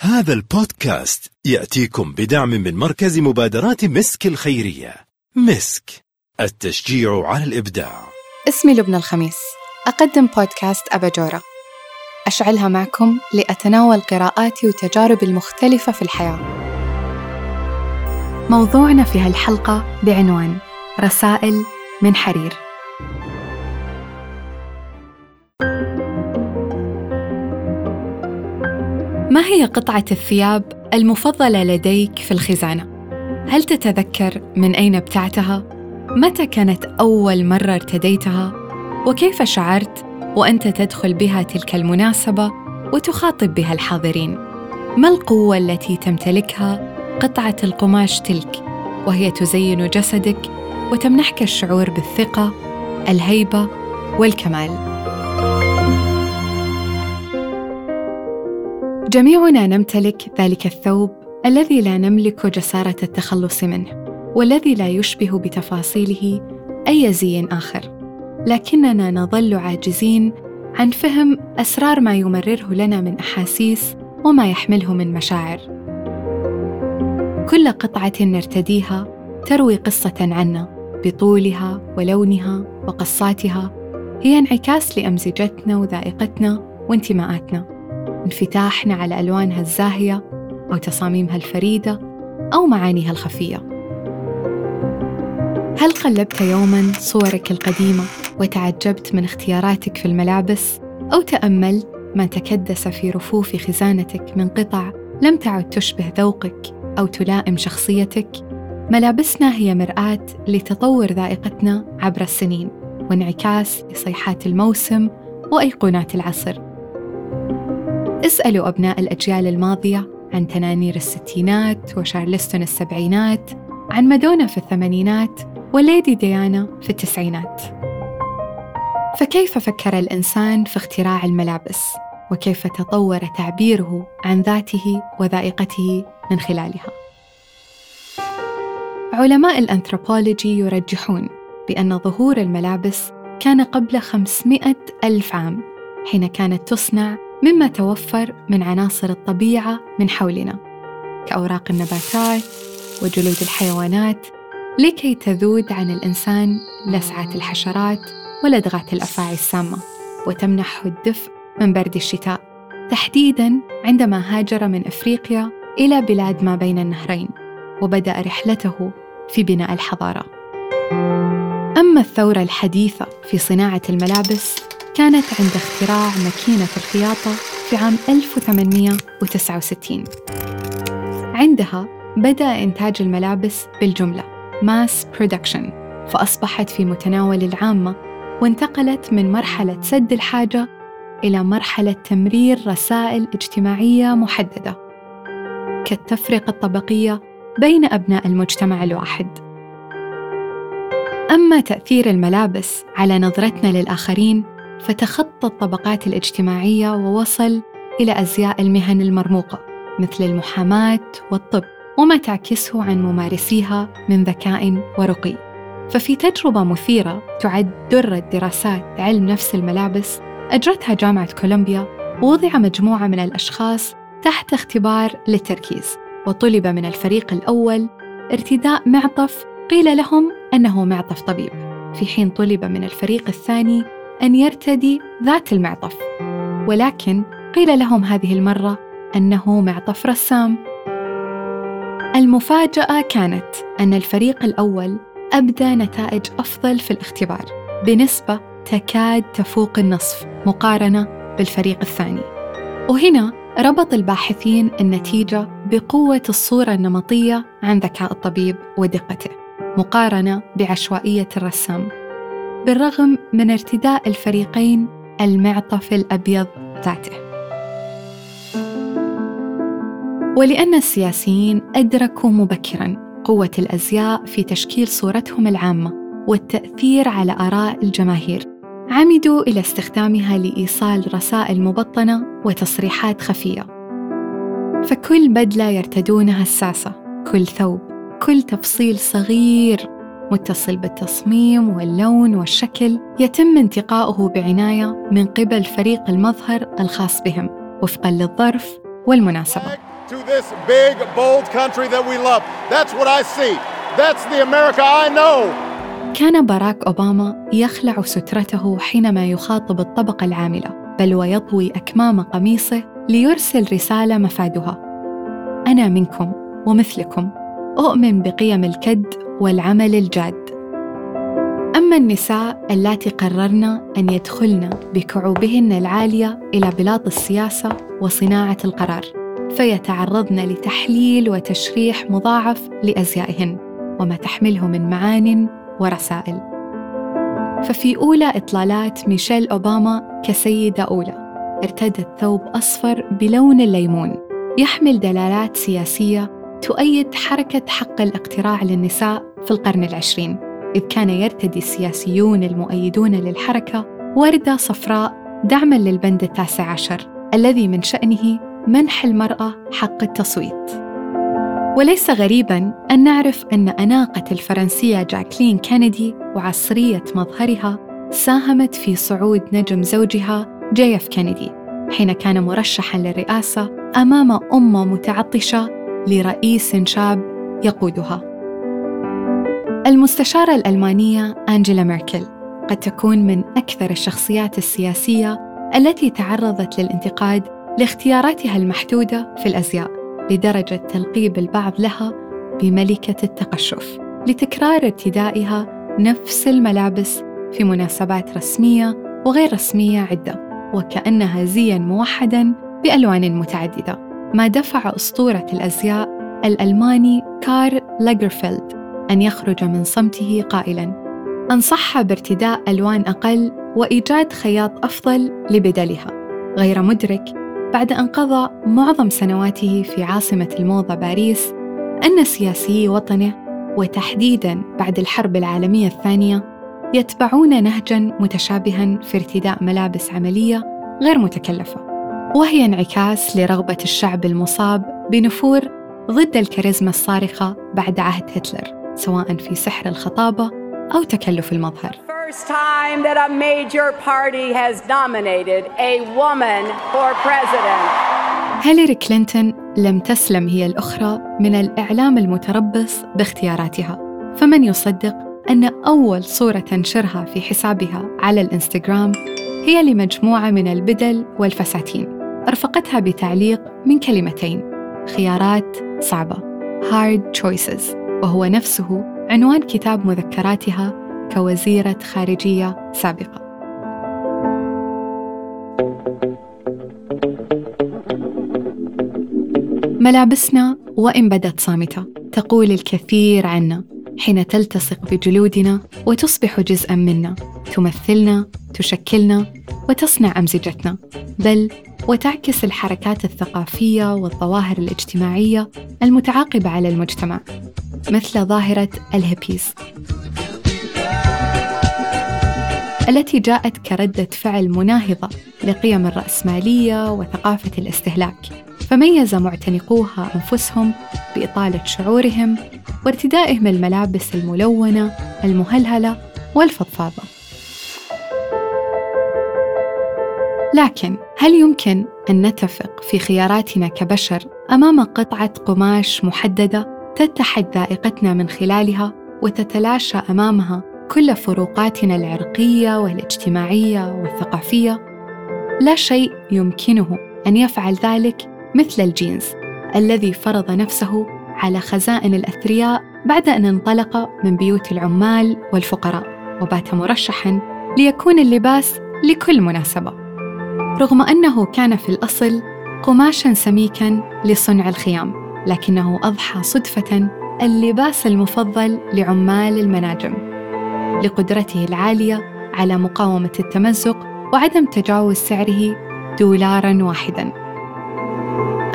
هذا البودكاست يأتيكم بدعم من مركز مبادرات مسك الخيرية. مسك التشجيع على الإبداع. اسمي لبنى الخميس. أقدم بودكاست أباجورة أشعلها معكم لأتناول قراءاتي وتجاربي المختلفة في الحياة. موضوعنا في هالحلقة بعنوان رسائل من حرير. ما هي قطعة الثياب المفضلة لديك في الخزانة؟ هل تتذكر من أين ابتعتها؟ متى كانت أول مرة ارتديتها؟ وكيف شعرت وأنت تدخل بها تلك المناسبة وتخاطب بها الحاضرين؟ ما القوة التي تمتلكها قطعة القماش تلك وهي تزين جسدك وتمنحك الشعور بالثقة، الهيبة والكمال؟ جميعنا نمتلك ذلك الثوب الذي لا نملك جسارة التخلص منه والذي لا يشبه بتفاصيله أي زي آخر. لكننا نظل عاجزين عن فهم أسرار ما يمرره لنا من أحاسيس وما يحمله من مشاعر. كل قطعة نرتديها تروي قصة عنا بطولها ولونها وقصاتها هي انعكاس لأمزجتنا وذائقتنا وانتماءاتنا. انفتاحنا على ألوانها الزاهية أو تصاميمها الفريدة أو معانيها الخفية. هل قلبت يوما صورك القديمة وتعجبت من اختياراتك في الملابس أو تأملت ما تكدس في رفوف خزانتك من قطع لم تعد تشبه ذوقك أو تلائم شخصيتك؟ ملابسنا هي مرآة لتطور ذائقتنا عبر السنين وانعكاس لصيحات الموسم وأيقونات العصر. اسألوا أبناء الأجيال الماضية عن تنانير الستينات وشارلستون السبعينات عن مادونا في الثمانينات وليدي ديانا في التسعينات فكيف فكر الإنسان في اختراع الملابس؟ وكيف تطور تعبيره عن ذاته وذائقته من خلالها؟ علماء الأنثروبولوجي يرجحون بأن ظهور الملابس كان قبل 500 ألف عام حين كانت تصنع مما توفر من عناصر الطبيعة من حولنا كأوراق النباتات وجلود الحيوانات لكي تذود عن الإنسان لسعة الحشرات ولدغات الأفاعي السامة وتمنحه الدفء من برد الشتاء تحديداً عندما هاجر من أفريقيا إلى بلاد ما بين النهرين وبدأ رحلته في بناء الحضارة. أما الثورة الحديثة في صناعة الملابس كانت عند اختراع ماكينة الخياطة في عام 1869 عندها بدأ إنتاج الملابس بالجملة mass production فأصبحت في متناول العامة وانتقلت من مرحلة سد الحاجة إلى مرحلة تمرير رسائل اجتماعية محددة كالتفرقة الطبقية بين أبناء المجتمع الواحد. أما تأثير الملابس على نظرتنا للآخرين فتخطى الطبقات الاجتماعية ووصل إلى أزياء المهن المرموقة مثل المحاماة والطب وما تعكسه عن ممارسيها من ذكاء ورقي. ففي تجربة مثيرة تعد درة دراسات علم نفس الملابس أجرتها جامعة كولومبيا ووضع مجموعة من الأشخاص تحت اختبار للتركيز وطلب من الفريق الأول ارتداء معطف قيل لهم أنه معطف طبيب. في حين طلب من الفريق الثاني أن يرتدي ذات المعطف ولكن قيل لهم هذه المرة أنه معطف رسام. المفاجأة كانت أن الفريق الأول أبدى نتائج أفضل في الاختبار بنسبة تكاد تفوق النصف مقارنة بالفريق الثاني. وهنا ربط الباحثين النتيجة بقوة الصورة النمطية عن ذكاء الطبيب ودقته مقارنة بعشوائية الرسام. بالرغم من ارتداء الفريقين المعطف الأبيض ذاته. ولأن السياسيين أدركوا مبكراً قوة الأزياء في تشكيل صورتهم العامة والتأثير على آراء الجماهير عمدوا إلى استخدامها لإيصال رسائل مبطنة وتصريحات خفية. فكل بدلة يرتدونها الساسة كل ثوب كل تفصيل صغير متصل بالتصميم واللون والشكل يتم انتقاؤه بعناية من قبل فريق المظهر الخاص بهم وفقا للظرف والمناسبة to this big, bold country that we love. That's what I see. That's the America I know. كان باراك أوباما يخلع سترته حينما يخاطب الطبقة العاملة بل ويطوي أكمام قميصه ليرسل رسالة مفادها أنا منكم ومثلكم أؤمن بقيم الكد والعمل الجاد. أما النساء اللاتي قررن أن يدخلن بكعوبهن العالية إلى بلاط السياسة وصناعة القرار فيتعرضن لتحليل وتشريح مضاعف لأزيائهن وما تحمله من معان ورسائل. ففي أولى إطلالات ميشيل أوباما كسيدة أولى ارتدت ثوب أصفر بلون الليمون يحمل دلالات سياسية تؤيد حركة حق الاقتراع للنساء في القرن العشرين إذ كان يرتدي السياسيون المؤيدون للحركة وردة صفراء دعما للبند التاسع عشر الذي من شأنه منح المرأة حق التصويت. وليس غريبا أن نعرف أن أناقة الفرنسية جاكلين كينيدي وعصرية مظهرها ساهمت في صعود نجم زوجها جي إف كينيدي حين كان مرشحا للرئاسة أمام أمة متعطشة لرئيس شاب يقودها. المستشارة الألمانية أنجيلا ميركل قد تكون من أكثر الشخصيات السياسية التي تعرضت للانتقاد لاختياراتها المحدودة في الأزياء لدرجة تلقيب البعض لها بملكة التقشف لتكرار ارتدائها نفس الملابس في مناسبات رسمية وغير رسمية عدة وكأنها زيا موحدا بألوان متعددة ما دفع أسطورة الأزياء الألماني كار لاجرفيلد أن يخرج من صمته قائلا. أنصحها بارتداء ألوان أقل وإيجاد خياط أفضل لبدلها. غير مدرك بعد أن قضى معظم سنواته في عاصمة الموضة باريس أن سياسيي وطنه وتحديداً بعد الحرب العالمية الثانية يتبعون نهجاً متشابهاً في ارتداء ملابس عملية غير متكلفة. وهي انعكاس لرغبة الشعب المصاب بنفور ضد الكاريزما الصارخة بعد عهد هتلر سواء في سحر الخطابة أو تكلف المظهر. First time that a major party has nominated a woman for president. هيلاري كلينتون لم تسلم هي الأخرى من الإعلام المتربص باختياراتها. فمن يصدق أن أول صورة تنشرها في حسابها على الإنستغرام هي لمجموعة من البدل والفساتين. أرفقتها بتعليق من كلمتين. خيارات صعبة. Hard choices. وهو نفسه عنوان كتاب مذكراتها كوزيرة خارجية سابقة. ملابسنا وإن بدت صامتة. تقول الكثير عنا. حين تلتصق بجلودنا وتصبح جزءا منا. تمثلنا تشكلنا وتصنع أمزجتنا. بل وتعكس الحركات الثقافية والظواهر الاجتماعية المتعاقبة على المجتمع مثل ظاهرة الهيبيز التي جاءت كردة فعل مناهضة لقيم الرأسمالية وثقافة الاستهلاك. فميز معتنقوها أنفسهم بإطالة شعورهم وارتدائهم الملابس الملونة المهلهلة والفضفاضة. لكن هل يمكن أن نتفق في خياراتنا كبشر أمام قطعة قماش محددة تتحد ذائقتنا من خلالها وتتلاشى أمامها كل فروقاتنا العرقية والاجتماعية والثقافية؟ لا شيء يمكنه أن يفعل ذلك مثل الجينز الذي فرض نفسه على خزائن الأثرياء بعد أن انطلق من بيوت العمال والفقراء وبات مرشحا ليكون اللباس لكل مناسبة رغم أنه كان في الأصل قماشا سميكا لصنع الخيام لكنه أضحى صدفة اللباس المفضل لعمال المناجم لقدرته العالية على مقاومة التمزق وعدم تجاوز سعره دولارا واحدا.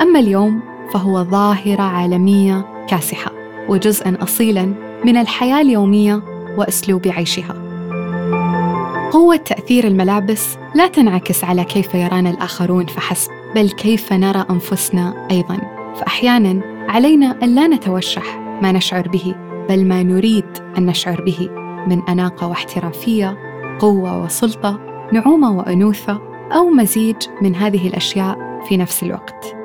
أما اليوم فهو ظاهرة عالمية كاسحة وجزءا أصيلا من الحياة اليومية وأسلوب عيشها. قوة تأثير الملابس لا تنعكس على كيف يرانا الآخرون فحسب. بل كيف نرى أنفسنا أيضا. فأحيانا علينا أن لا نتوشح ما نشعر به بل ما نريد أن نشعر به. من أناقة واحترافية قوة وسلطة نعومة وأنوثة أو مزيج من هذه الأشياء في نفس الوقت.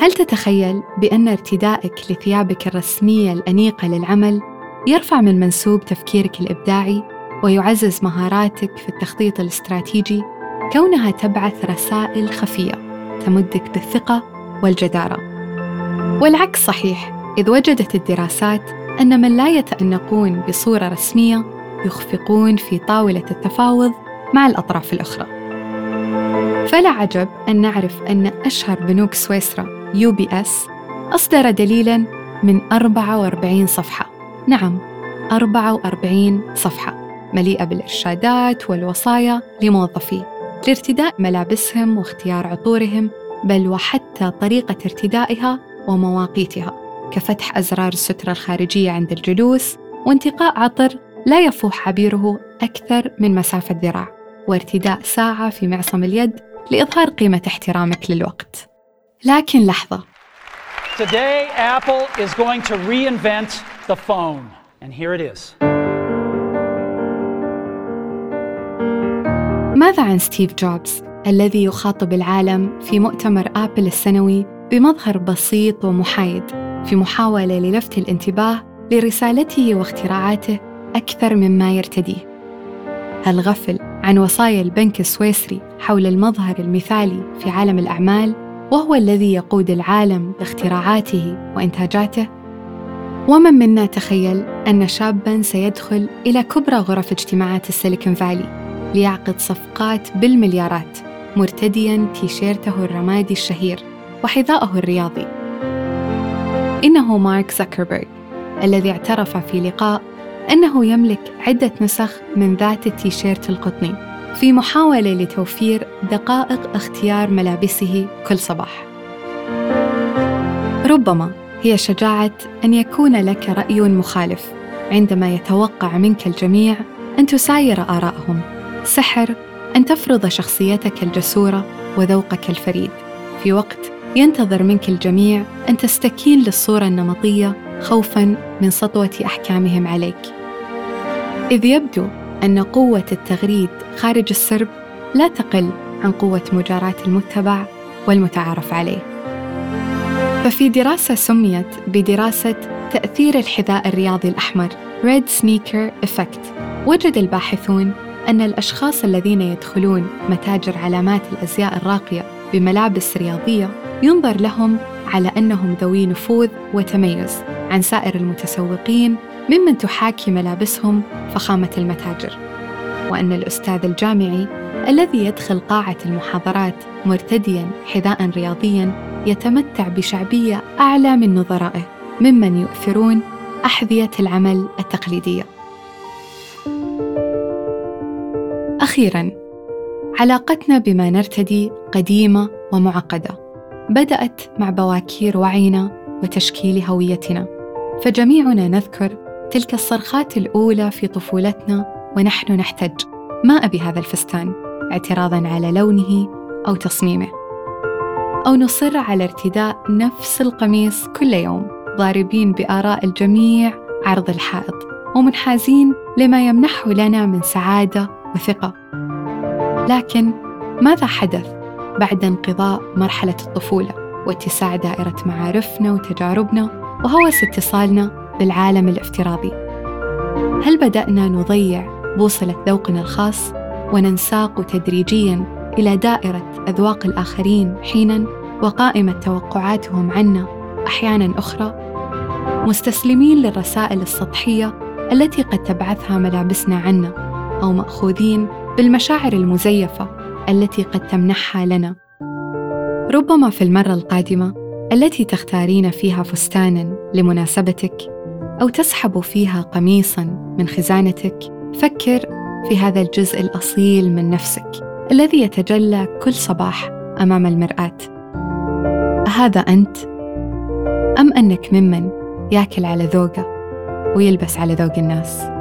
هل تتخيل بأن ارتدائك لثيابك الرسمية الأنيقة للعمل يرفع من منسوب تفكيرك الإبداعي ويعزز مهاراتك في التخطيط الاستراتيجي كونها تبعث رسائل خفية تمدك بالثقة والجدارة. والعكس صحيح إذ وجدت الدراسات أن من لا يتأنقون بصورة رسمية يخفقون في طاولة التفاوض مع الأطراف الأخرى. فلا عجب أن نعرف أن أشهر بنوك سويسرا يو بي أس أصدر دليلاً من 44 صفحة. نعم 44 صفحة. مليئة بالإرشادات والوصايا لموظفيه لارتداء ملابسهم واختيار عطورهم بل وحتى طريقة ارتدائها ومواقيتها كفتح أزرار السترة الخارجية عند الجلوس وانتقاء عطر لا يفوح عبيره أكثر من مسافة ذراع وارتداء ساعة في معصم اليد لإظهار قيمة احترامك للوقت لكن لحظة Today, Apple is going to reinvent the phone. And here it is. ماذا عن ستيف جوبز الذي يخاطب العالم في مؤتمر آبل السنوي بمظهر بسيط ومحايد في محاولة للفت الانتباه لرسالته واختراعاته أكثر مما يرتديه هل غفل عن وصايا البنك السويسري حول المظهر المثالي في عالم الأعمال وهو الذي يقود العالم باختراعاته وإنتاجاته؟ ومن منا تخيل أن شاباً سيدخل إلى كبرى غرف اجتماعات السيليكون فالي ليعقد صفقات بالمليارات مرتدياً تيشيرته الرمادي الشهير وحذاءه الرياضي إنه مارك زكربيرغ الذي اعترف في لقاء أنه يملك عدة نسخ من ذات التيشيرت القطني في محاولة لتوفير دقائق اختيار ملابسه كل صباح. ربما هي شجاعة أن يكون لك رأي مخالف عندما يتوقع منك الجميع أن تساير آرائهم، سحر أن تفرض شخصيتك الجسورة وذوقك الفريد في وقت ينتظر منك الجميع أن تستكين للصورة النمطية خوفاً من سطوة أحكامهم عليك. إذ يبدو أن قوة التغريد خارج السرب لا تقل عن قوة مجاراة المتبع والمتعارف عليه. ففي دراسة سميت بدراسة تأثير الحذاء الرياضي الأحمر Red Sneaker Effect وجد الباحثون أن الأشخاص الذين يدخلون متاجر علامات الأزياء الراقية بملابس رياضية ينظر لهم على أنهم ذوي نفوذ وتميز عن سائر المتسوقين ممن تحاكي ملابسهم فخامة المتاجر وأن الأستاذ الجامعي الذي يدخل قاعة المحاضرات مرتديا حذاء رياضيا يتمتع بشعبية أعلى من نظرائه ممن يؤثرون أحذية العمل التقليدية. أخيرا علاقتنا بما نرتدي قديمة ومعقدة بدأت مع بواكير وعينا وتشكيل هويتنا. فجميعنا نذكر تلك الصرخات الأولى في طفولتنا ونحن نحتج. ما أبي هذا الفستان اعتراضا على لونه أو تصميمه. أو نصر على ارتداء نفس القميص كل يوم ضاربين بآراء الجميع عرض الحائط ومنحازين لما يمنحه لنا من سعادة وثقة. لكن ماذا حدث بعد انقضاء مرحلة الطفولة واتساع دائرة معارفنا وتجاربنا وهوس اتصالنا بالعالم الافتراضي؟ هل بدأنا نضيع بوصلة ذوقنا الخاص وننساق تدريجيا إلى دائرة أذواق الآخرين حينا وقائمة توقعاتهم عنا أحيانا أخرى؟ مستسلمين للرسائل السطحية التي قد تبعثها ملابسنا عنا أو مأخوذين بالمشاعر المزيفة التي قد تمنحها لنا ربما في المرة القادمة التي تختارين فيها فستانا لمناسبتك أو تسحب فيها قميصا من خزانتك فكر في هذا الجزء الأصيل من نفسك الذي يتجلى كل صباح أمام المرآة أهذا أنت؟ أم أنك ممن ياكل على ذوقه ويلبس على ذوق الناس؟